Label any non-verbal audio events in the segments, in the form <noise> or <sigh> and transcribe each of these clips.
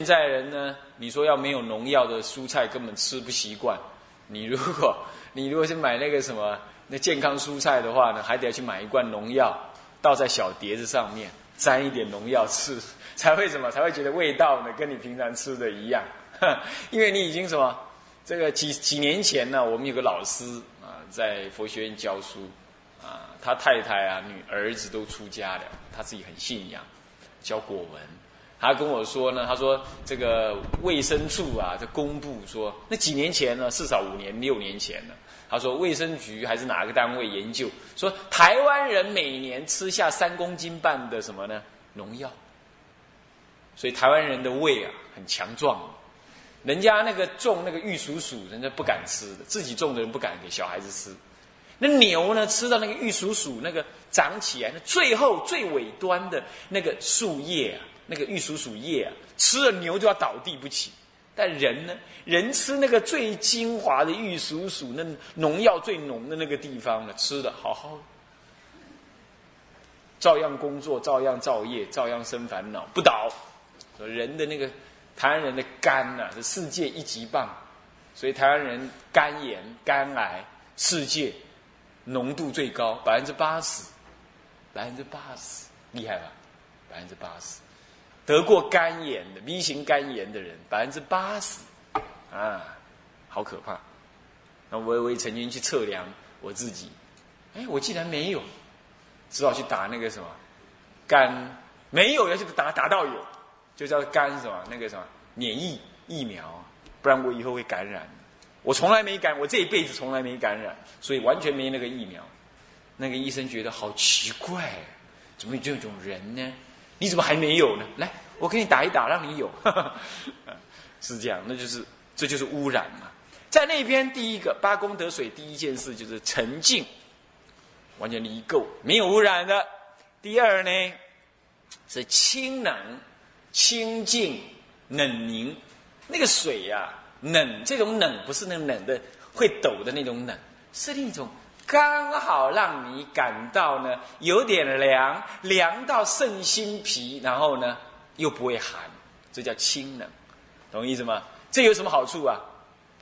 现在人呢，你说要没有农药的蔬菜根本吃不习惯。你如果你如果是买那个什么那健康蔬菜的话呢，还得要去买一罐农药，倒在小碟子上面，沾一点农药吃，才会什么才会觉得味道呢，跟你平常吃的一样。<laughs> 因为你已经什么这个几几年前呢，我们有个老师啊，在佛学院教书啊，他太太啊、女儿子都出家了，他自己很信仰，教果文。他跟我说呢，他说这个卫生处啊，就公布说，那几年前呢，至少五年、六年前呢。他说卫生局还是哪个单位研究说，台湾人每年吃下三公斤半的什么呢？农药。所以台湾人的胃啊很强壮，人家那个种那个玉蜀黍，人家不敢吃的，自己种的人不敢给小孩子吃。那牛呢，吃到那个玉蜀黍那个长起来，那最后最尾端的那个树叶啊。那个玉蜀黍叶啊，吃了牛就要倒地不起。但人呢，人吃那个最精华的玉蜀黍，那农药最浓的那个地方呢，吃的好好，照样工作，照样造业，照样生烦恼，不倒。人的那个台湾人的肝呐，是世界一级棒，所以台湾人肝炎、肝癌世界浓度最高，百分之八十，百分之八十，厉害吧？百分之八十。得过肝炎的 V 型肝炎的人百分之八十，啊，好可怕！那我我也曾经去测量我自己，哎，我竟然没有，只好去打那个什么肝，没有要去打打到有，就叫肝什么那个什么免疫疫苗，不然我以后会感染。我从来没感，我这一辈子从来没感染，所以完全没那个疫苗。那个医生觉得好奇怪，怎么有这种人呢？你怎么还没有呢？来，我给你打一打，让你有。<laughs> 是这样，那就是这就是污染嘛。在那边，第一个八功德水，第一件事就是沉静，完全离垢，没有污染的。第二呢，是清冷、清净、冷凝。那个水呀，冷，这种冷不是那冷的会抖的那种冷，是另一种。刚好让你感到呢有点凉，凉到肾心脾，然后呢又不会寒，这叫清冷，懂意思吗？这有什么好处啊？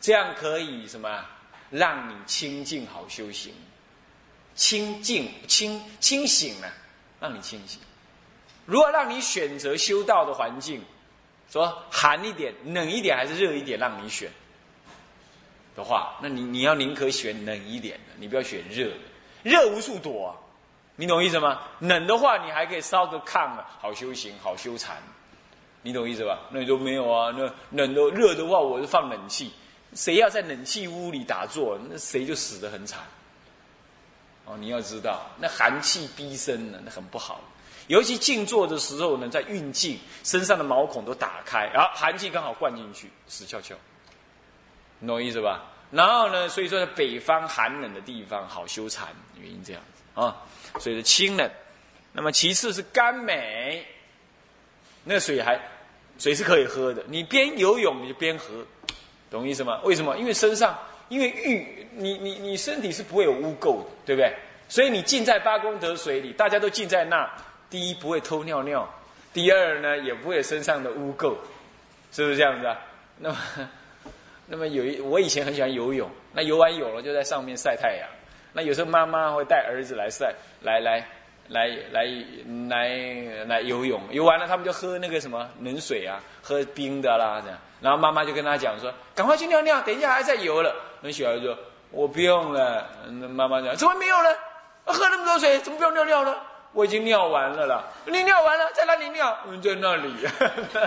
这样可以什么？让你清净好修行，清净清清醒了，让你清醒。如果让你选择修道的环境，说寒一点、冷一点还是热一点，让你选。的话，那你你要宁可选冷一点的，你不要选热的，热无处躲啊，你懂意思吗？冷的话，你还可以烧个炕啊，好修行，好修禅，你懂意思吧？那你都没有啊？那冷的热的话，我就放冷气，谁要在冷气屋里打坐，那谁就死得很惨。哦，你要知道，那寒气逼身呢，那很不好，尤其静坐的时候呢，在运静，身上的毛孔都打开，然后寒气刚好灌进去，死翘翘。你懂意思吧？然后呢？所以说在，北方寒冷的地方好修禅，原因这样子啊。所以说清冷。那么其次是甘美，那水还水是可以喝的。你边游泳你就边喝，懂我意思吗？为什么？因为身上因为浴，你你你身体是不会有污垢的，对不对？所以你浸在八功德水里，大家都浸在那，第一不会偷尿尿，第二呢也不会有身上的污垢，是不是这样子啊？那么。那么有一，我以前很喜欢游泳，那游完泳了就在上面晒太阳。那有时候妈妈会带儿子来晒，来来来来来来游泳，游完了他们就喝那个什么冷水啊，喝冰的啦这样。然后妈妈就跟他讲说：“赶快去尿尿，等一下还在游了。”那小孩说：“我不用了。”那妈妈讲：“怎么没有了？喝那么多水，怎么不用尿尿了？我已经尿完了啦。你尿完了，在哪里尿？在那里。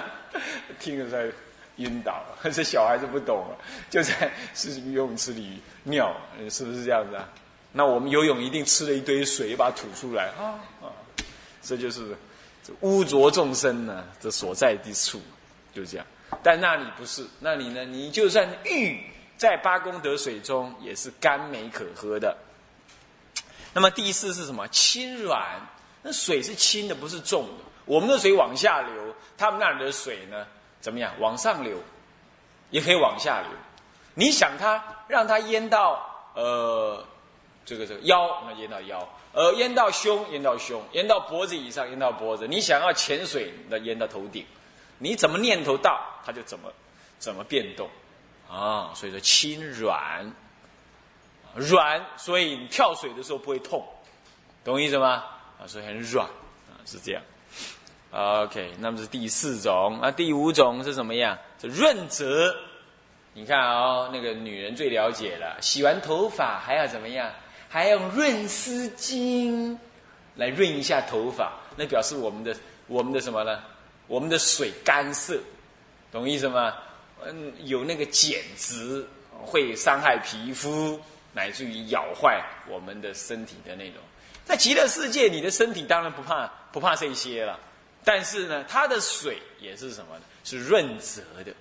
<laughs> 听着在。晕倒了，<laughs> 这小孩子不懂了，就在是游泳池里尿，是不是这样子啊？那我们游泳一定吃了一堆水，把它吐出来啊啊！这就是污浊众生呢这所在之处，就这样。但那里不是，那里呢？你就算浴在八功德水中，也是甘美可喝的。那么第四是什么？轻软，那水是轻的，不是重的。我们的水往下流，他们那里的水呢？怎么样？往上流，也可以往下流。你想它让它淹到呃这个这个腰，那淹到腰；呃淹到胸，淹到胸；淹到脖子以上，淹到脖子。你想要潜水，那淹到头顶。你怎么念头到，它就怎么怎么变动啊。所以说轻软，软，所以你跳水的时候不会痛，懂意思吗？啊，所以很软啊，是这样。OK，那么是第四种，那第五种是什么样？是润泽。你看哦，那个女人最了解了，洗完头发还要怎么样？还要用润丝巾来润一下头发，那表示我们的我们的什么呢？我们的水干涩，懂意思吗？嗯，有那个碱质会伤害皮肤，乃至于咬坏我们的身体的那种。在极乐世界，你的身体当然不怕不怕这些了，但是呢，它的水也是什么呢？是润泽的。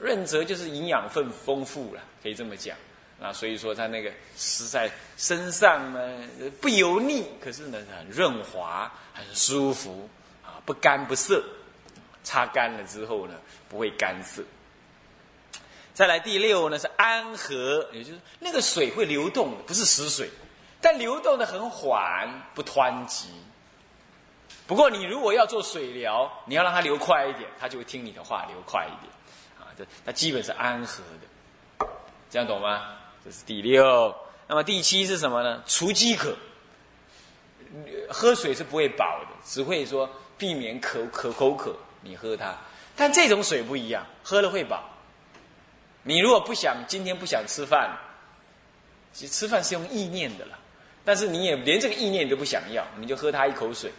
润泽就是营养分丰富了，可以这么讲。那，所以说它那个是在身上呢不油腻，可是呢很润滑，很舒服啊，不干不涩。擦干了之后呢，不会干涩。再来第六呢是安和，也就是那个水会流动，不是死水，但流动的很缓，不湍急。不过你如果要做水疗，你要让它流快一点，它就会听你的话，流快一点。啊，这它基本是安和的，这样懂吗？这是第六，那么第七是什么呢？除饥渴。喝水是不会饱的，只会说避免口口口渴，你喝它。但这种水不一样，喝了会饱。你如果不想今天不想吃饭，其实吃饭是用意念的了，但是你也连这个意念都不想要，你就喝它一口水，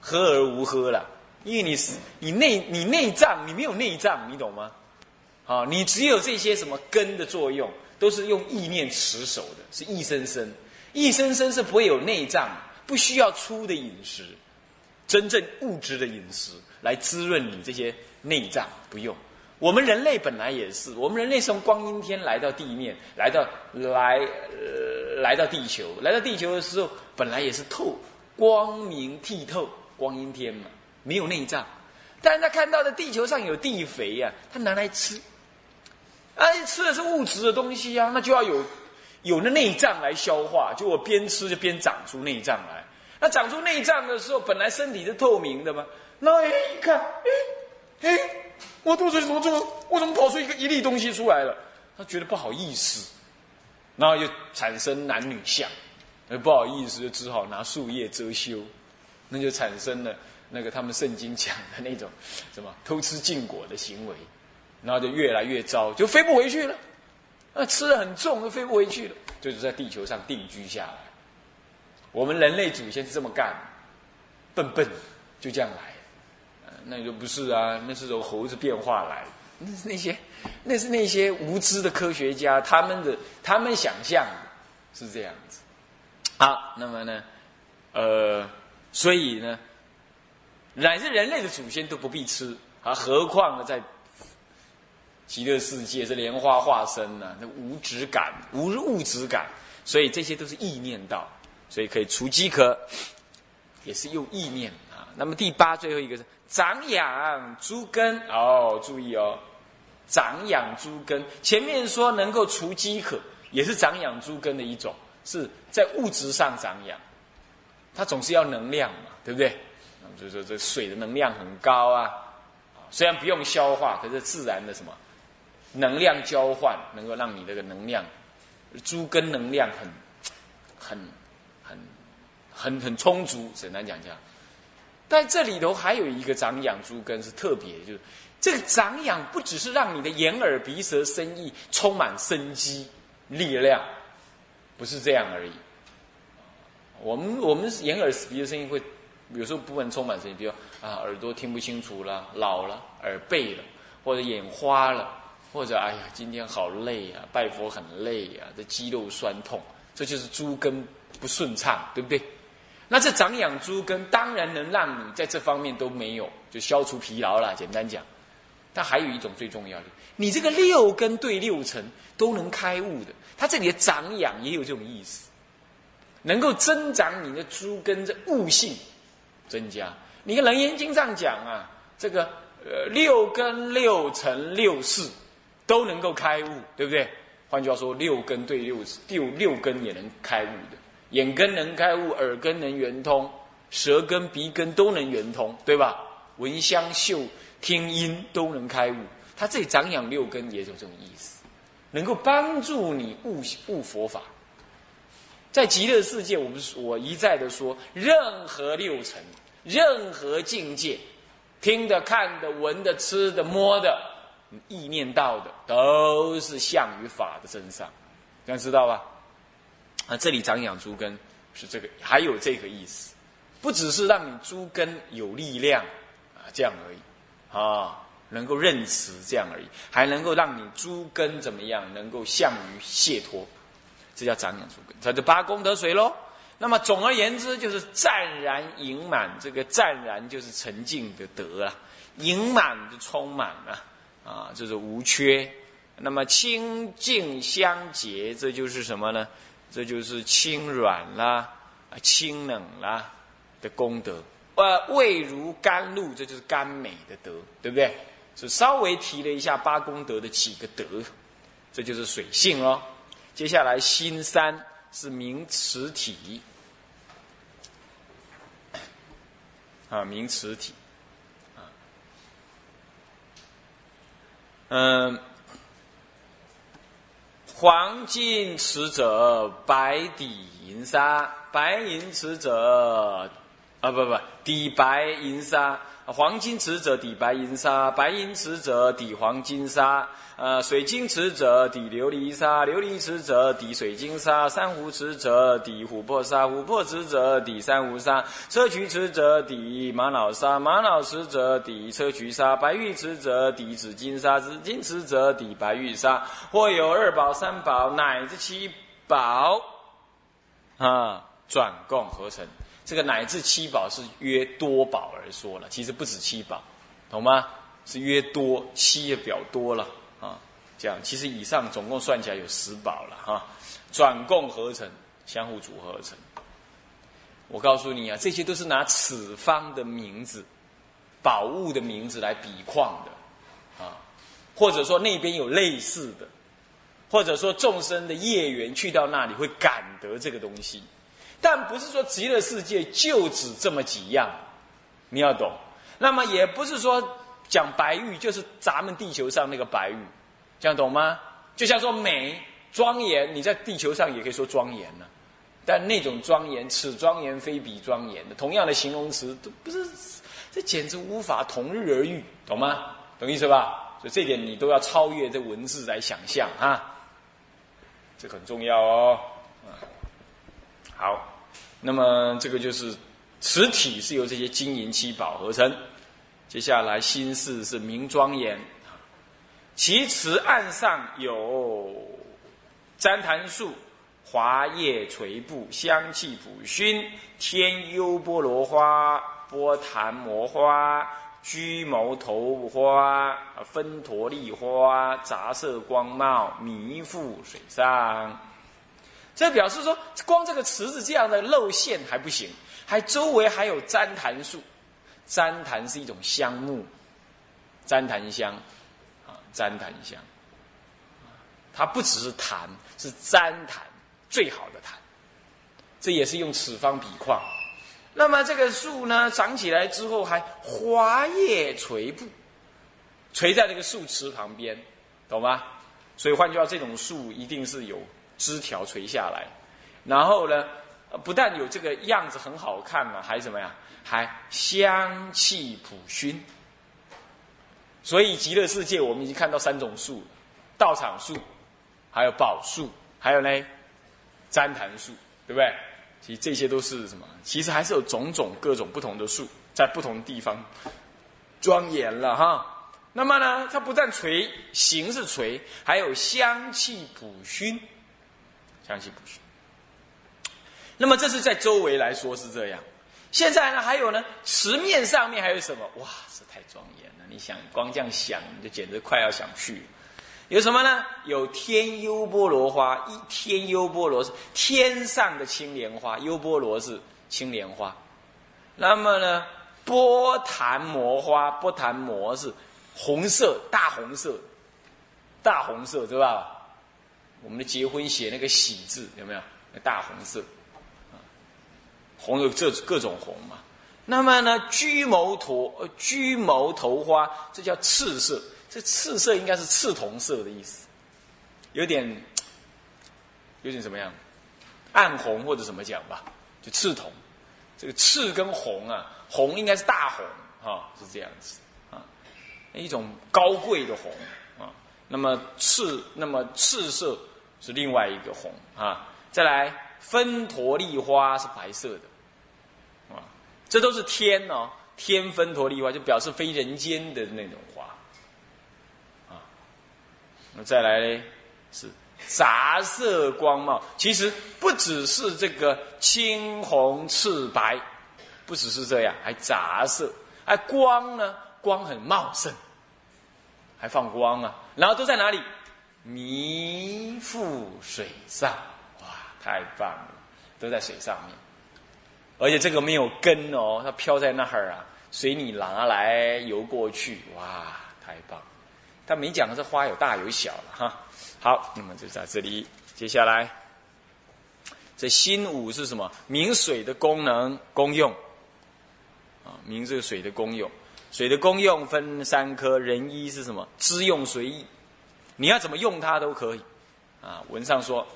喝而无喝了，因为你是你内你内脏你没有内脏，你懂吗？啊，你只有这些什么根的作用。都是用意念持守的，是意生生，意生生是不会有内脏，不需要粗的饮食，真正物质的饮食来滋润你这些内脏，不用。我们人类本来也是，我们人类从光阴天来到地面，来到来来到地球，来到地球的时候，本来也是透光明剔透，光阴天嘛，没有内脏，但是他看到的地球上有地肥呀，他拿来吃。哎，吃的是物质的东西呀，那就要有有那内脏来消化。就我边吃就边长出内脏来。那长出内脏的时候，本来身体是透明的嘛。那一看，哎哎，我肚子里怎么这么，我怎么跑出一个一粒东西出来了？他觉得不好意思，然后就产生男女相，不好意思，就只好拿树叶遮羞，那就产生了那个他们圣经讲的那种 <laughs> 什么偷吃禁果的行为。然后就越来越糟，就飞不回去了。那吃的很重，就飞不回去了，就是在地球上定居下来。我们人类祖先是这么干，笨笨就这样来。那你说不是啊？那是从猴子变化来，那是那些，那是那些无知的科学家他们的他们想象的，是这样子。好，那么呢，呃，所以呢，乃至人类的祖先都不必吃啊，何况呢在。极乐世界是莲花化身呢，那无质感、无物质感，所以这些都是意念道，所以可以除饥渴，也是用意念啊。那么第八最后一个是长养诸根哦，注意哦，长养诸根。前面说能够除饥渴，也是长养诸根的一种，是在物质上长养，它总是要能量嘛，对不对？所以说这水的能量很高啊，虽然不用消化，可是自然的什么？能量交换能够让你这个能量，猪根能量很、很、很、很、很充足。简单讲讲，但这里头还有一个长养猪根是特别，就是这个长养不只是让你的眼耳鼻舌身意充满生机力量，不是这样而已。我们我们眼耳鼻的声音会有时候部分充满声音，比如啊耳朵听不清楚了，老了耳背了，或者眼花了。或者哎呀，今天好累呀，拜佛很累呀，这肌肉酸痛，这就是猪根不顺畅，对不对？那这长养猪根当然能让你在这方面都没有，就消除疲劳了。简单讲，但还有一种最重要的，你这个六根对六尘都能开悟的，它这里的长养也有这种意思，能够增长你的诸根的悟性，增加。你看《楞严经》上讲啊，这个呃六根六尘六识。都能够开悟，对不对？换句话说，六根对六六六根也能开悟的，眼根能开悟，耳根能圆通，舌根、鼻根都能圆通，对吧？闻香嗅听音都能开悟。他这里长养六根也有这种意思，能够帮助你悟悟佛法。在极乐世界，我们我一再的说，任何六尘，任何境界，听的、看的、闻的、吃的、摸的，意念到的，都是相与法的真相，这样知道吧？啊，这里长养诸根是这个，还有这个意思，不只是让你诸根有力量啊，这样而已啊。能够认识这样而已，还能够让你诸根怎么样？能够向于解脱，这叫长养诸根，这就八功德水喽。那么总而言之，就是湛然盈满。这个湛然就是沉静的德啊，盈满就充满了啊，就是无缺。那么清净相结，这就是什么呢？这就是清软啦、啊清冷啦的功德。呃，味如甘露，这就是甘美的德，对不对？是稍微提了一下八功德的几个德，这就是水性喽。接下来心三是名词体，啊，名词体，嗯，黄金池者，白底银沙，白银池者，啊，不不，底白银沙。黄金池者底白银沙，白银池者底黄金沙，呃，水晶池者底琉璃沙，琉璃池者底水晶沙，珊瑚池者底琥珀沙，琥珀池者底珊瑚沙，砗磲池者底玛瑙沙，玛瑙池者底砗磲沙，白玉池者底紫金沙，紫金池者底白玉沙，或有二宝、三宝乃至七宝，啊，转共合成。这个乃至七宝是约多宝而说了，其实不止七宝，懂吗？是约多七也表多了。这样其实以上总共算起来有十宝了哈，转共合成，相互组合而成。我告诉你啊，这些都是拿此方的名字、宝物的名字来比况的啊，或者说那边有类似的，或者说众生的业缘去到那里会感得这个东西。但不是说极乐世界就只这么几样，你要懂。那么也不是说讲白玉就是咱们地球上那个白玉，这样懂吗？就像说美庄严，你在地球上也可以说庄严呢。但那种庄严，此庄严非彼庄严的，同样的形容词都不是，这简直无法同日而语，懂吗？懂意思吧？所以这点你都要超越这文字来想象啊，这很重要哦。好，那么这个就是实体是由这些金银七宝合成。接下来心事是明庄严，其池岸上有旃檀树、华叶垂布、香气普熏、天优波罗花、波檀摩花、居牟头花、分陀利花，杂色光茂，弥覆水上。这表示说，光这个池子这样的露线还不行，还周围还有旃檀树。旃檀是一种香木，旃檀香，旃檀香，它不只是檀，是旃檀最好的檀。这也是用此方比况。那么这个树呢，长起来之后还花叶垂布，垂在这个树池旁边，懂吗？所以换句话，这种树一定是有。枝条垂下来，然后呢，不但有这个样子很好看嘛，还怎么样？还香气普熏。所以极乐世界我们已经看到三种树：道场树，还有宝树，还有呢，旃檀树，对不对？其实这些都是什么？其实还是有种种各种不同的树，在不同地方庄严了哈。那么呢，它不但垂，形是垂，还有香气普熏。香气补熏。那么这是在周围来说是这样。现在呢，还有呢，池面上面还有什么？哇，这太庄严了！你想光这样想，你就简直快要想去。有什么呢？有天优波罗花，一天优波罗是天上的青莲花，优波罗是青莲花。那么呢，波檀摩花，波檀摩是红色，大红色，大红色，对吧？我们的结婚写那个喜字有没有？那大红色，红有这各种红嘛。那么呢，居谋头呃居谋头花，这叫赤色。这赤色应该是赤铜色的意思，有点有点怎么样？暗红或者怎么讲吧？就赤铜。这个赤跟红啊，红应该是大红啊，是这样子啊，一种高贵的红啊。那么赤，那么赤色是另外一个红啊。再来，分陀利花是白色的啊，这都是天哦，天分陀利花就表示非人间的那种花啊。那再来呢是。杂色光貌，其实不只是这个青红赤白，不只是这样，还杂色。哎，光呢？光很茂盛，还放光啊。然后都在哪里？弥覆水上，哇，太棒了！都在水上面，而且这个没有根哦，它飘在那儿啊，随你拿来游过去，哇，太棒！他没讲这花有大有小了哈。好，那么就在这里。接下来，这心五是什么？明水的功能、功用啊，明这个水的功用。水的功用分三科，人一是什么？知用随意，你要怎么用它都可以啊。文上说：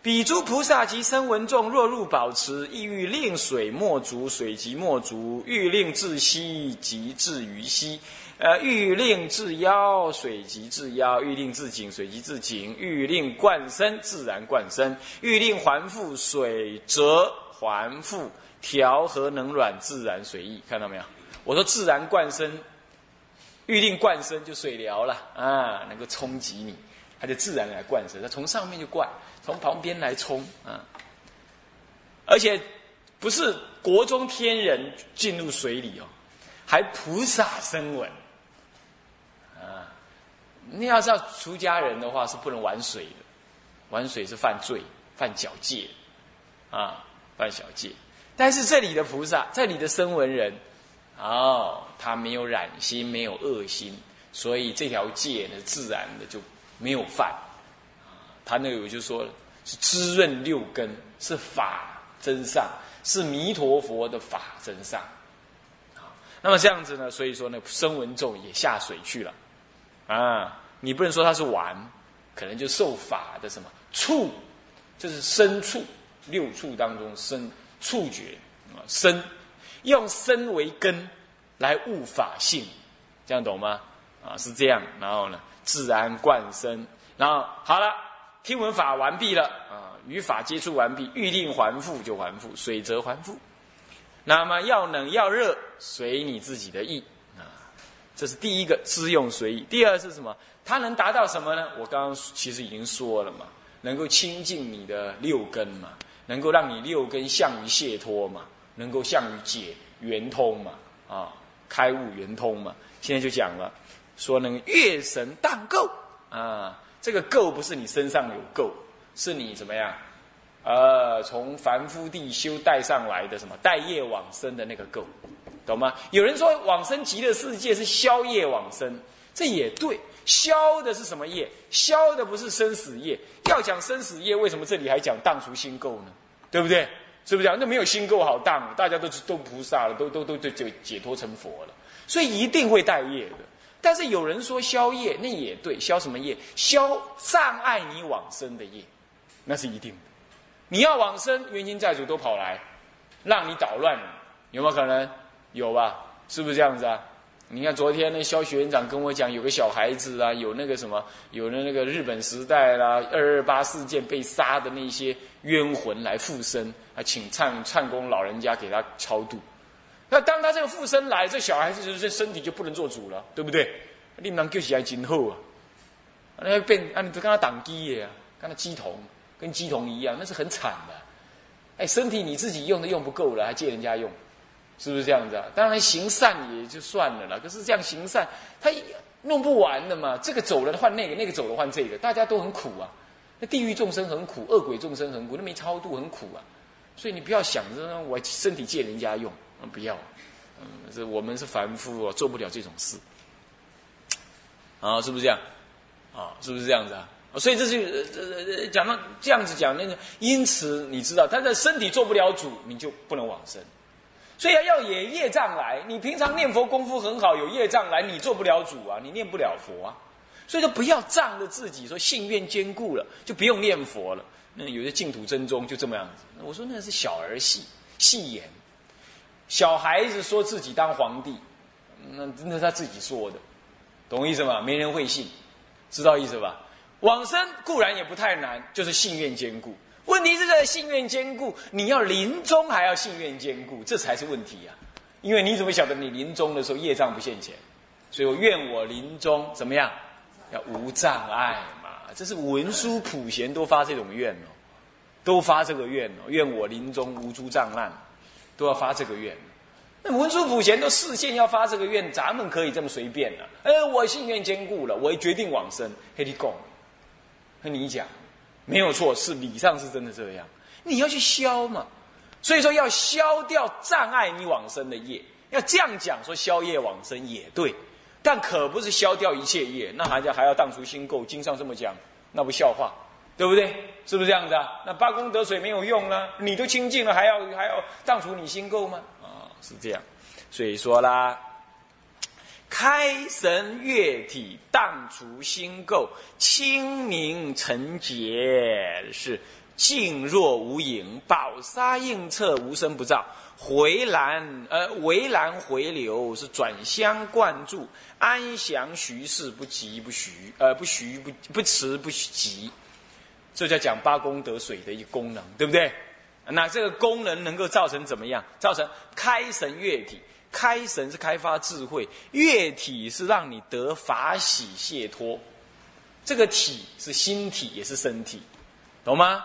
彼诸菩萨及声闻众，若入宝池，意欲令水莫足，水即莫足；欲令至息，即至于息。呃，欲令至腰，水即至腰；欲令至颈，水即至颈；欲令贯身，自然贯身；欲令还复，水则还复。调和能软，自然随意。看到没有？我说自然贯身，欲令贯身就水疗了啊，能够冲击你，它就自然来灌水。它从上面就灌，从旁边来冲啊。而且不是国中天人进入水里哦，还菩萨声闻。你要是要出家人的话，是不能玩水的，玩水是犯罪、犯小戒，啊，犯小戒。但是这里的菩萨，这里的声闻人，哦，他没有染心，没有恶心，所以这条戒呢，自然的就没有犯。他那有就说，是滋润六根，是法真上，是弥陀佛的法真上。那么这样子呢，所以说呢，声闻咒也下水去了。啊，你不能说他是玩，可能就受法的什么触，就是身触，六触当中身触觉啊，身用身为根来悟法性，这样懂吗？啊，是这样，然后呢，自然贯身，然后好了，听闻法完毕了啊，与法接触完毕，欲令还复就还复，水则还复，那么要冷要热，随你自己的意啊。这是第一个，知用随意。第二是什么？它能达到什么呢？我刚刚其实已经说了嘛，能够清净你的六根嘛，能够让你六根向于解脱嘛，能够向于解圆通嘛，啊，开悟圆通嘛。现在就讲了，说那个月神荡垢啊，这个垢不是你身上有垢，是你怎么样？呃，从凡夫地修带上来的什么带业往生的那个垢。懂吗？有人说往生极乐世界是消业往生，这也对。消的是什么业？消的不是生死业。要讲生死业，为什么这里还讲荡除心垢呢？对不对？是不是？那没有心垢好荡，大家都都菩萨了，都都都就解脱成佛了。所以一定会带业的。但是有人说消业，那也对。消什么业？消障碍你往生的业，那是一定的。你要往生，冤亲债主都跑来，让你捣乱，有没有可能？有吧？是不是这样子啊？你看昨天那肖学院长跟我讲，有个小孩子啊，有那个什么，有的那个日本时代啦，二二八事件被杀的那些冤魂来附身啊，请唱唱功老人家给他超度。那当他这个附身来，这小孩子就这身体就不能做主了，对不对？令人救起来今后啊，那变啊，你都跟他挡机耶啊，跟他鸡童，跟鸡童一样，那是很惨的。哎，身体你自己用都用不够了，还借人家用。是不是这样子啊？当然行善也就算了啦，可是这样行善，他弄不完的嘛。这个走了换那个，那个走了换这个，大家都很苦啊。那地狱众生很苦，恶鬼众生很苦，那没超度很苦啊。所以你不要想着我身体借人家用，不要。嗯，这我们是凡夫哦，做不了这种事。啊，是不是这样？啊，是不是这样子啊？所以这是这讲到这样子讲那个，因此你知道他的身体做不了主，你就不能往生。所以要也业障来。你平常念佛功夫很好，有业障来，你做不了主啊，你念不了佛啊。所以说不要仗着自己说信愿坚固了，就不用念佛了。那有些净土真宗就这么样子。我说那是小儿戏，戏言。小孩子说自己当皇帝，那那他自己说的，懂我意思吗？没人会信，知道意思吧？往生固然也不太难，就是信愿坚固。问题是在信愿坚固，你要临终还要信愿坚固，这才是问题呀。因为你怎么晓得你临终的时候业障不现前？所以我愿我临终怎么样？要无障碍嘛。这是文殊普贤都发这种愿哦，都发这个愿哦。愿我临终无诸障碍，都要发这个愿。那文殊普贤都视线要发这个愿，咱们可以这么随便了？呃，我信愿坚固了，我也决定往生，黑你讲，和你讲。没有错，是理上是真的这样。你要去消嘛，所以说要消掉障碍你往生的业。要这样讲，说消业往生也对，但可不是消掉一切业。那还叫还要荡除心垢？经上这么讲，那不笑话，对不对？是不是这样子啊？那八功德水没有用啊？你都清净了，还要还要荡除你心垢吗？啊，是这样。所以说啦。开神悦体，荡除心垢，清明澄洁，是静若无影，宝沙映彻，无声不照。回澜呃，围澜回流，是转相贯注，安详徐氏，不急不徐，呃，不徐不不迟不急。这叫讲八功德水的一个功能，对不对？那这个功能能够造成怎么样？造成开神悦体。开神是开发智慧，悦体是让你得法喜解脱，这个体是心体也是身体，懂吗？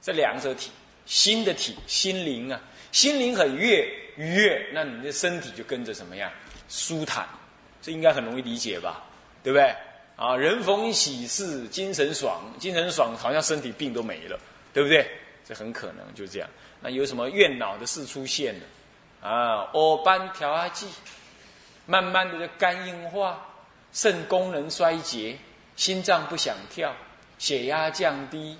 这两者体，心的体，心灵啊，心灵很悦愉悦，那你的身体就跟着什么样？舒坦，这应该很容易理解吧？对不对？啊，人逢喜事精神爽，精神爽好像身体病都没了，对不对？这很可能就这样。那有什么怨恼的事出现了？啊，耳斑调阿剂，慢慢的就肝硬化，肾功能衰竭，心脏不想跳，血压降低，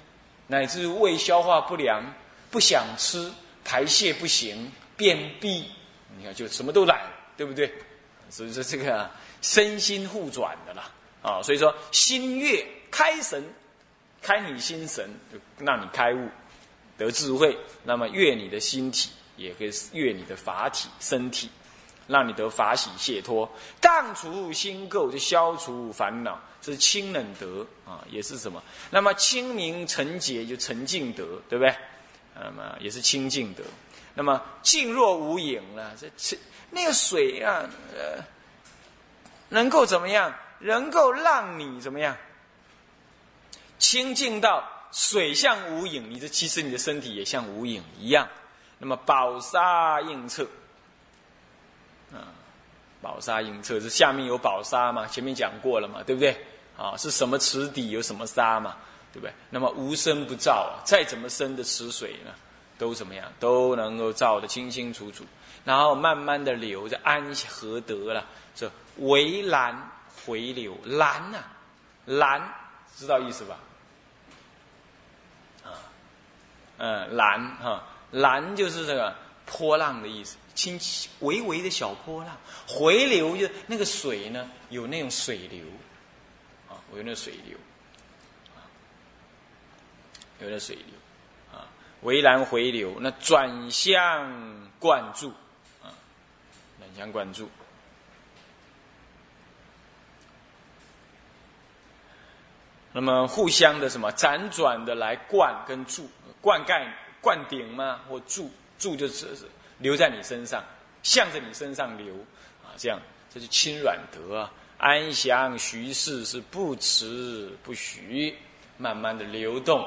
乃至胃消化不良，不想吃，排泄不行，便秘，你看就什么都来，对不对？所以说这个身心互转的啦，啊，所以说心悦开神，开你心神，让你开悟，得智慧，那么悦你的心体。也可以悦你的法体身体，让你得法喜解脱，荡除心垢，就消除烦恼，这是清冷德啊，也是什么？那么清明澄洁就澄净德，对不对？那么也是清净德。那么静若无影了，这那个水啊，呃，能够怎么样？能够让你怎么样？清净到水像无影，你这其实你的身体也像无影一样。那么宝沙映彻，啊，宝沙映彻是下面有宝沙嘛？前面讲过了嘛，对不对？啊，是什么池底有什么沙嘛？对不对？那么无声不照，再怎么深的池水呢，都怎么样？都能够照得清清楚楚，然后慢慢的流着安和得了，这围栏回流，栏呐，栏知道意思吧？啊，嗯，栏哈。澜就是这个波浪的意思，轻微微的小波浪，回流就那个水呢，有那种水流，啊，我有那水流，有那水流，啊，围栏回流，那转向灌注，啊，转向灌注，那么互相的什么辗转的来灌跟注灌溉。灌顶嘛？或注注就是留在你身上，向着你身上流啊，这样这是轻软德啊，安详徐氏是不迟不徐，慢慢的流动，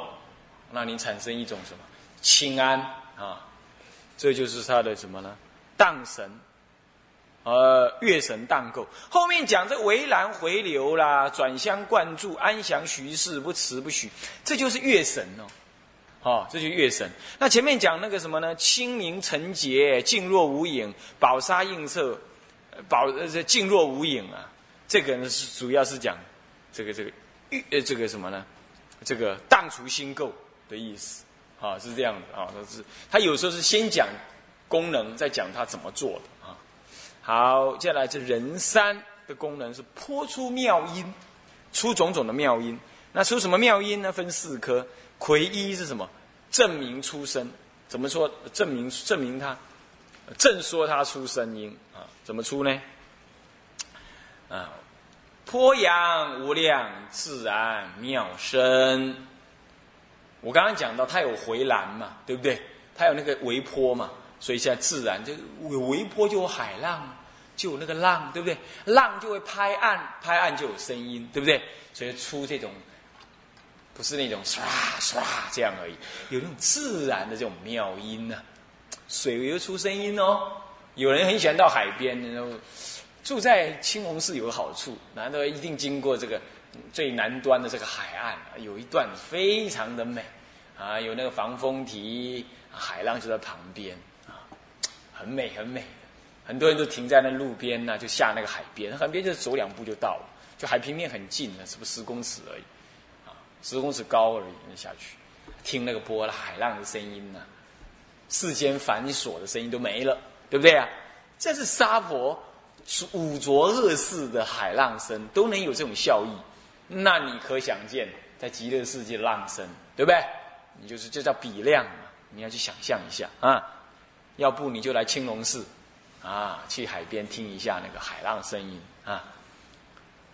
让你产生一种什么清安啊，这就是他的什么呢？荡神，呃，月神荡构。后面讲这围栏回流啦，转相灌注，安详徐氏不辞不许，这就是月神哦。哦，这就月神。那前面讲那个什么呢？清明澄洁，静若无影，宝沙映彻，宝这静若无影啊。这个呢是主要是讲这个这个月呃这个什么呢？这个荡除心垢的意思。啊，是这样的啊。他是他有时候是先讲功能，再讲他怎么做的啊。好，接下来这人三的功能是泼出妙音，出种种的妙音。那出什么妙音呢？分四科。魁一是什么？证明出声。怎么说？证明证明他，正说他出声音啊？怎么出呢？啊，颇扬无量自然妙声。我刚刚讲到，它有回澜嘛，对不对？它有那个微波嘛，所以现在自然就有微波就有海浪，就有那个浪，对不对？浪就会拍岸，拍岸就有声音，对不对？所以出这种。不是那种唰唰这样而已，有那种自然的这种妙音呢，水又出声音哦。有人很喜欢到海边，然后住在青红寺有个好处，难得一定经过这个最南端的这个海岸，有一段非常的美啊，有那个防风堤，海浪就在旁边啊，很美很美。很多人都停在那路边呢，就下那个海边，海边就是走两步就到了，就海平面很近了，是不是十公尺而已？啊，十公尺高而已，那下去，听那个波浪海浪的声音呢，世间繁琐的声音都没了，对不对啊？这是沙婆五浊恶世的海浪声都能有这种效益，那你可想见在极乐世界浪声，对不对？你就是这叫比量嘛，你要去想象一下啊。要不你就来青龙寺啊，去海边听一下那个海浪声音啊。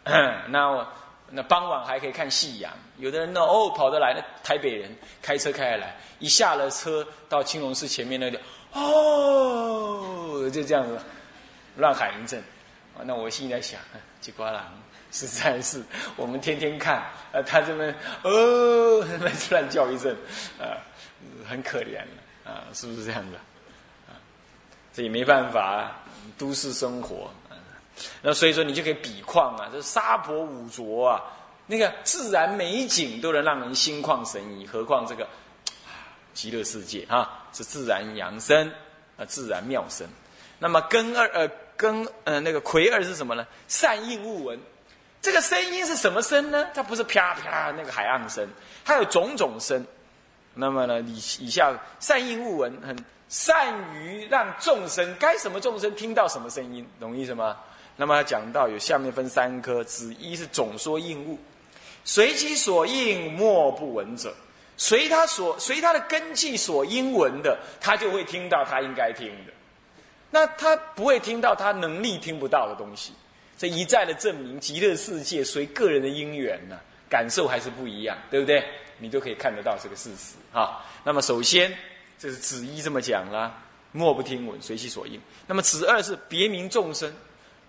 <clears throat> 那我。那傍晚还可以看夕阳，有的人呢哦跑得来，那台北人开车开来，一下了车到青龙寺前面那里，哦，就这样子乱喊一阵，那我心里在想，吉瓜郎实在是我们天天看，呃，他这么哦，<laughs> 乱叫一阵，啊，很可怜啊，是不是这样子？这也没办法，都市生活。那所以说，你就可以比况啊，这沙婆五浊啊，那个自然美景都能让人心旷神怡，何况这个极乐世界啊，是自然扬声啊，自然妙声。那么根二呃根呃那个魁二是什么呢？善应物闻，这个声音是什么声呢？它不是啪啪那个海岸声，它有种种声。那么呢，以以下善应物闻，很善于让众生该什么众生听到什么声音，懂意思吗？那么讲到有下面分三科，子一是总说应物，随其所应，莫不闻者。随他所随他的根基所应闻的，他就会听到他应该听的。那他不会听到他能力听不到的东西。这一再的证明，极乐世界随个人的因缘呢，感受还是不一样，对不对？你都可以看得到这个事实哈。那么首先，这是子一这么讲啦，莫不听闻，随其所应。那么子二是别名众生。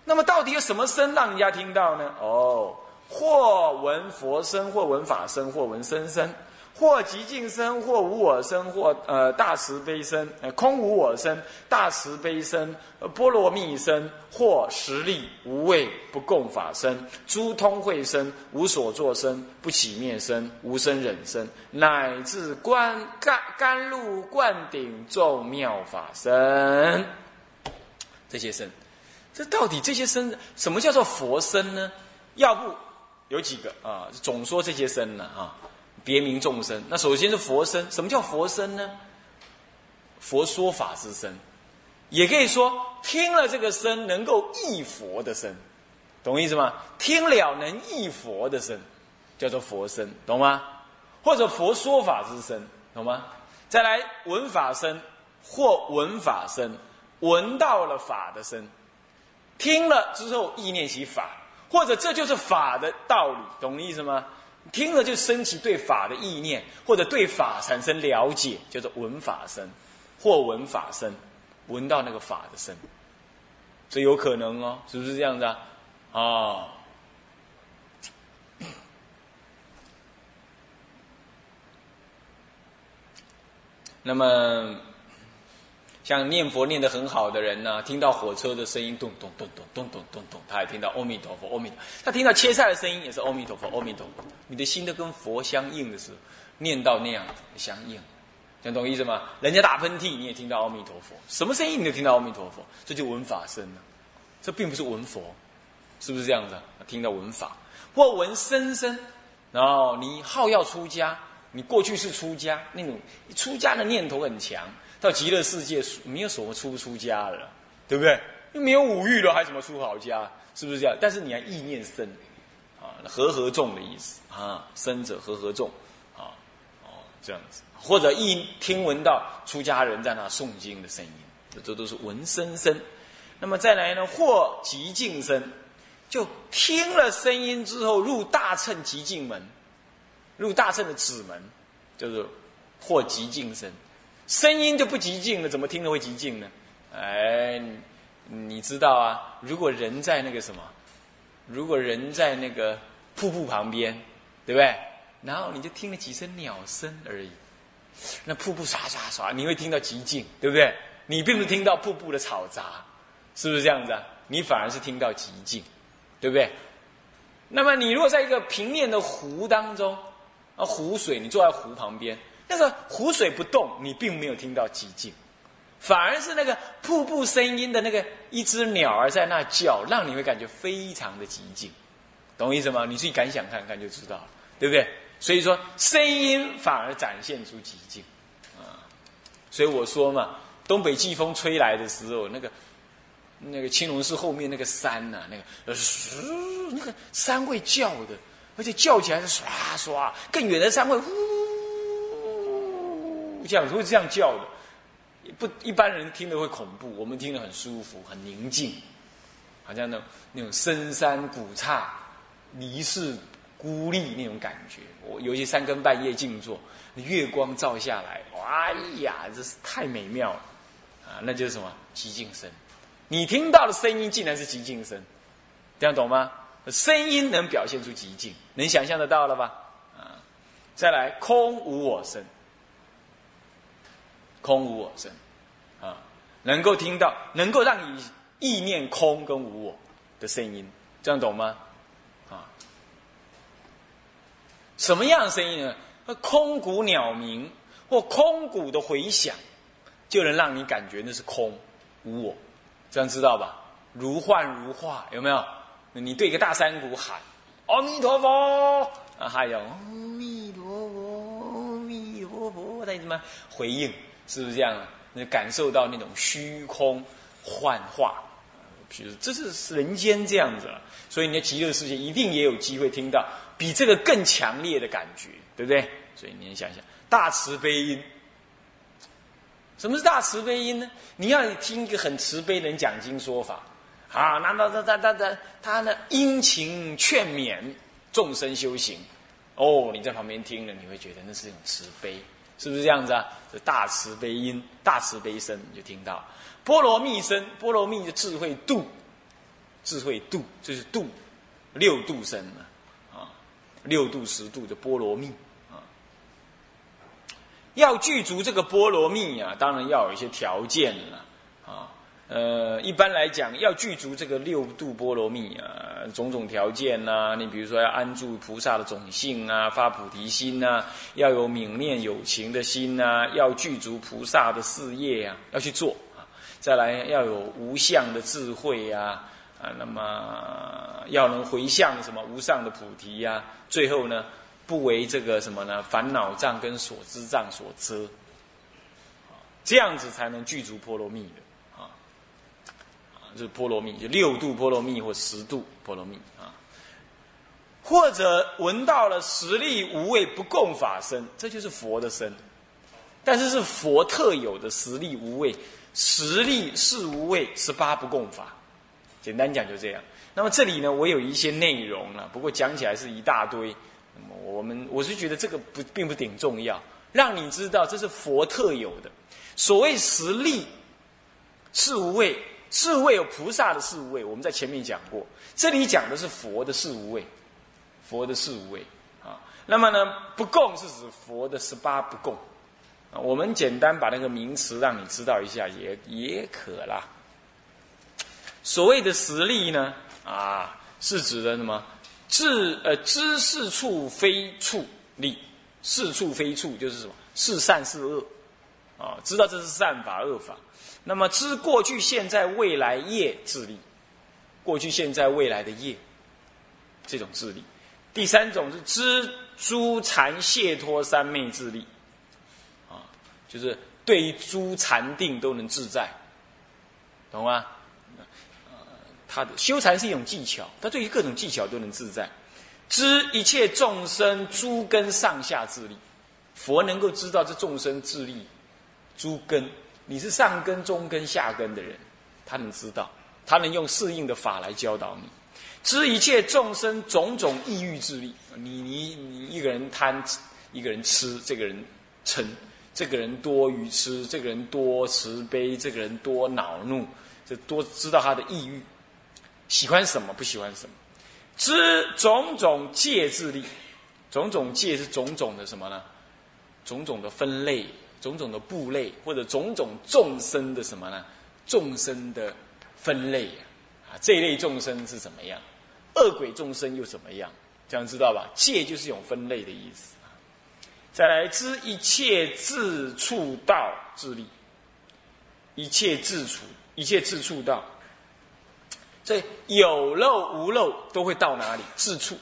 那么到底有什么声让人家听到呢？哦，或闻佛声，或闻法声，或闻声声，或极静声，或无我声，或呃大慈悲声，呃空无我声，大慈悲声，波罗蜜声，或实力无畏不共法声，诸通会声，无所作声，不起灭声，无生忍声，乃至观甘甘露灌顶众妙法声，这些声。这到底这些声，什么叫做佛声呢？要不有几个啊？总说这些声呢啊，别名众生。那首先是佛身，什么叫佛身呢？佛说法之身，也可以说听了这个声能够忆佛的声，懂意思吗？听了能忆佛的声，叫做佛身，懂吗？或者佛说法之身，懂吗？再来闻法身，或闻法身，闻到了法的身。听了之后意念起法，或者这就是法的道理，懂意思吗？听了就升起对法的意念，或者对法产生了解，叫做闻法声，或闻法声，闻到那个法的声，这有可能哦，是不是这样子啊？啊，那么。像念佛念得很好的人呢，听到火车的声音，咚咚咚咚咚咚咚咚，他也听到阿弥陀佛，阿弥陀。他听到切菜的声音，也是阿弥陀佛，阿弥陀佛。你的心都跟佛相应的时候，念到那样相应，讲懂意思吗？人家打喷嚏，你也听到阿弥陀佛，什么声音你都听到阿弥陀佛，这就闻法声了。这并不是闻佛，是不是这样子？听到闻法，或闻声声，然后你好要出家，你过去是出家，那种出家的念头很强。到极乐世界没有什么出不出家了，对不对？又没有五欲了，还怎么出好家？是不是这样？但是你还意念生，啊，和合众的意思啊，生者和合众，啊，哦，这样子，或者一听闻到出家人在那诵经的声音，这这都是闻声声。那么再来呢，或极静声，就听了声音之后入大乘极静门，入大乘的子门，就是或极静声，声音就不极静了，怎么听着会极静呢？哎。你知道啊？如果人在那个什么，如果人在那个瀑布旁边，对不对？然后你就听了几声鸟声而已，那瀑布刷刷刷，你会听到极静，对不对？你并不是听到瀑布的嘈杂，是不是这样子啊？你反而是听到极静，对不对？那么你如果在一个平面的湖当中，啊，湖水，你坐在湖旁边，那个湖水不动，你并没有听到寂静。反而是那个瀑布声音的那个一只鸟儿在那叫，让你会感觉非常的寂静，懂我意思吗？你自己敢想看看就知道了，对不对？所以说声音反而展现出寂静，啊，所以我说嘛，东北季风吹来的时候，那个那个青龙寺后面那个山呐，那个呃，那个山会叫的，而且叫起来是唰唰，更远的山会呼，这样子会这样叫的。不，一般人听的会恐怖，我们听得很舒服，很宁静，好像那种那种深山古刹、离世孤立那种感觉。我尤其三更半夜静坐，月光照下来，哎呀，这是太美妙了啊！那就是什么寂静声？你听到的声音竟然是寂静声，这样懂吗？声音能表现出寂静，能想象得到了吧？啊，再来，空无我声。空无我声，啊，能够听到，能够让你意念空跟无我的声音，这样懂吗？啊，什么样的声音呢？空谷鸟鸣或空谷的回响，就能让你感觉那是空无我，这样知道吧？如幻如化，有没有？你对一个大山谷喊“阿弥陀佛”，啊，还有“阿弥陀佛，阿弥陀佛”，在什么回应？是不是这样啊？你感受到那种虚空幻化，比如这是人间这样子了，所以你的极乐世界一定也有机会听到比这个更强烈的感觉，对不对？所以你想想，大慈悲音，什么是大慈悲音呢？你要听一个很慈悲的人讲经说法，啊，那那那那那那他呢殷勤劝勉众生修行，哦，你在旁边听了，你会觉得那是一种慈悲。是不是这样子啊？这大慈悲音、大慈悲声，你就听到波罗蜜声。波罗蜜的智慧度，智慧度就是度六度声嘛，啊，六度十度的波罗蜜啊。要具足这个波罗蜜啊，当然要有一些条件了。呃，一般来讲，要具足这个六度波罗蜜啊，种种条件呐，你比如说要安住菩萨的种性啊，发菩提心呐，要有泯念有情的心呐，要具足菩萨的事业啊，要去做啊。再来要有无相的智慧呀，啊，那么要能回向什么无上的菩提呀。最后呢，不为这个什么呢？烦恼障跟所知障所遮，这样子才能具足波罗蜜的。就是波罗蜜，就六度波罗蜜或十度波罗蜜啊，或者闻到了实力无畏不共法身，这就是佛的身，但是是佛特有的实力无畏，实力是无畏，十八不共法，简单讲就这样。那么这里呢，我有一些内容了，不过讲起来是一大堆。那么我们我是觉得这个不并不顶重要，让你知道这是佛特有的。所谓实力是无畏。是无畏有菩萨的四无畏，我们在前面讲过。这里讲的是佛的四无畏，佛的四无畏啊。那么呢，不共是指佛的十八不共啊。我们简单把那个名词让你知道一下，也也可啦。所谓的实力呢，啊，是指的什么？知呃知是处非处力，是处非处就是什么？是善是恶啊？知道这是善法恶法。那么知过去、现在、未来业智力，过去、现在、未来的业，这种智力。第三种是知诸禅解脱三昧智力，啊，就是对于诸禅定都能自在，懂吗？呃他的修禅是一种技巧，他对于各种技巧都能自在，知一切众生诸根上下智力，佛能够知道这众生智力诸根，你是上根、中根、下根的人，他能知道，他能用适应的法来教导你，知一切众生种种意欲智力，你你你一个人贪，一个人吃，这个人嗔，这个人多愚痴，这个人多慈悲，这个人多恼怒，这多知道他的意欲。喜欢什么，不喜欢什么，知种种界智力，种种界是种种的什么呢？种种的分类，种种的部类，或者种种众生的什么呢？众生的分类啊，这一类众生是怎么样？恶鬼众生又怎么样？这样知道吧？界就是一种分类的意思再来知一切自处道智力，一切自处，一切自处道。这有漏无漏都会到哪里？自处。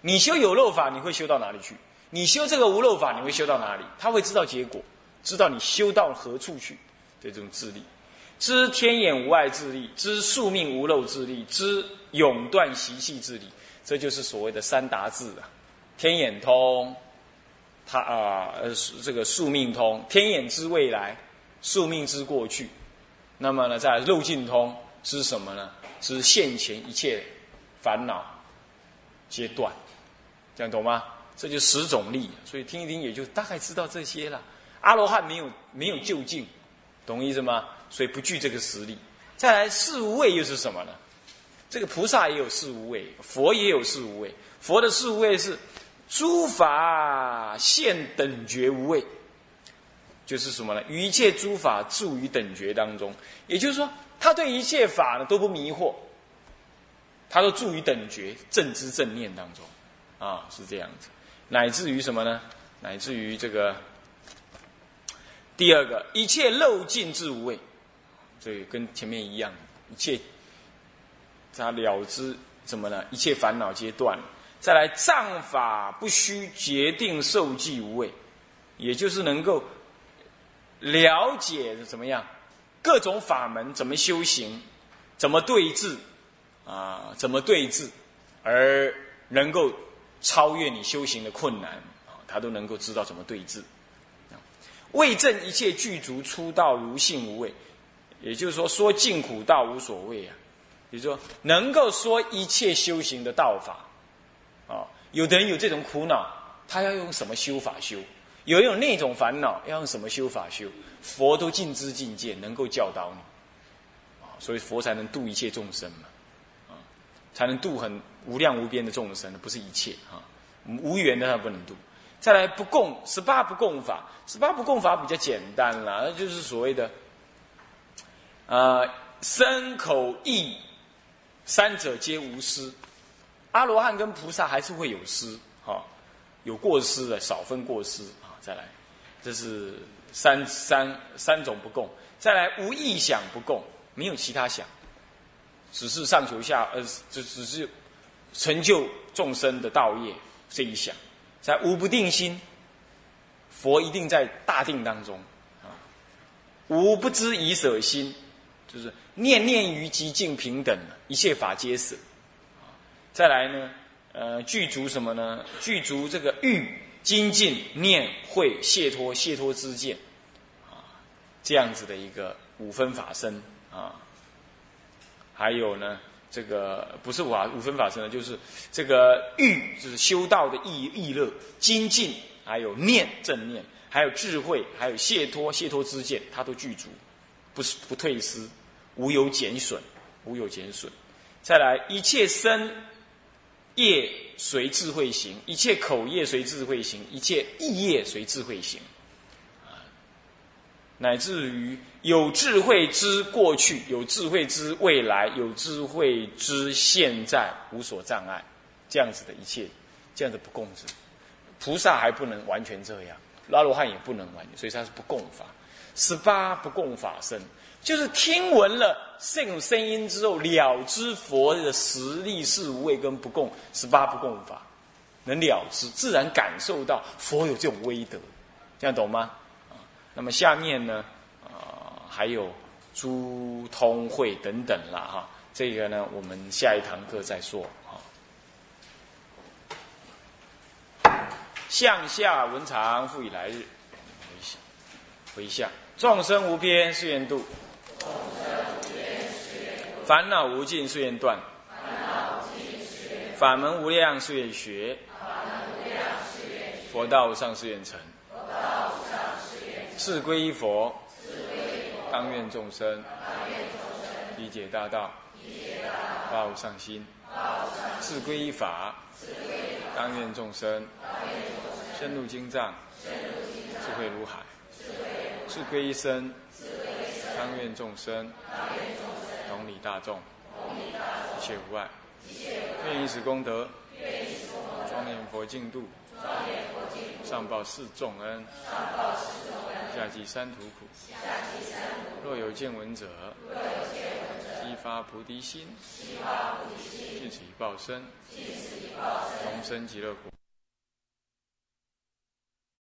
你修有漏法，你会修到哪里去？你修这个无漏法，你会修到哪里？他会知道结果，知道你修到何处去。对这种智力，知天眼无碍智力，知宿命无漏智力，知永断习气智力，这就是所谓的三达智啊。天眼通，他啊呃这个宿命通，天眼知未来，宿命知过去。那么呢，在漏尽通。知什么呢？知现前一切烦恼阶段，这样懂吗？这就十种力，所以听一听也就大概知道这些了。阿罗汉没有没有就近，懂意思吗？所以不具这个实力。再来四无畏又是什么呢？这个菩萨也有四无畏，佛也有四无畏。佛的四无畏是诸法现等觉无畏，就是什么呢？于一切诸法住于等觉当中，也就是说。他对一切法呢都不迷惑，他都住于等觉正知正念当中，啊，是这样子，乃至于什么呢？乃至于这个第二个，一切漏尽之无畏，这跟前面一样，一切他了知什么呢？一切烦恼皆断。再来藏法不虚，决定受记无畏，也就是能够了解怎么样？各种法门怎么修行，怎么对治，啊，怎么对治，而能够超越你修行的困难啊，他都能够知道怎么对治。为证一切具足出道如性无畏，也就是说说尽苦道无所谓啊，也就说能够说一切修行的道法啊。有的人有这种苦恼，他要用什么修法修？有人有那种烦恼，要用什么修法修？佛都尽知尽见，能够教导你，啊，所以佛才能度一切众生嘛，才能度很无量无边的众生，不是一切啊，无缘的他不能度。再来不共十八不共法，十八不共法比较简单了，那就是所谓的，呃，身口意三者皆无私，阿罗汉跟菩萨还是会有失，哈，有过失的，少分过失啊。再来，这是。三三三种不共，再来无意想不共，没有其他想，只是上求下，呃，只只是成就众生的道业这一想。在无不定心，佛一定在大定当中啊。无不知以舍心，就是念念于极境平等，一切法皆舍。再来呢，呃，具足什么呢？具足这个欲。精进念会解脱解脱之见，啊，这样子的一个五分法身啊，还有呢，这个不是五五分法身呢，就是这个欲，就是修道的意意乐，精进，还有念正念，还有智慧，还有解脱解脱之见，它都具足，不是不退失，无有减损，无有减损。再来，一切身。业随智慧行，一切口业随智慧行，一切意业随智慧行，啊，乃至于有智慧之过去，有智慧之未来，有智慧之现在，无所障碍，这样子的一切，这样的不共治，菩萨还不能完全这样，拉罗汉也不能完全，所以他是不共法，十八不共法身。就是听闻了这种声音之后，了知佛的实力是无畏跟不共十八不共法，能了知，自然感受到佛有这种威德，这样懂吗？那么下面呢，还有诸通会等等了哈。这个呢，我们下一堂课再说啊。向下文长复以来日，回向众生无边誓愿度，烦恼无尽誓愿断，法门无量誓愿学，佛道无上誓愿成，是归依佛，当愿众生理解大道。发无上心，自归依法，当愿众生深入经藏，智慧如海；自归一生，当愿众生同理大众，一切无碍。愿以此功德，庄严佛净土，上报四重恩，下济三途苦。若有见闻者，悉发菩提心，尽此一报身，同生极乐国。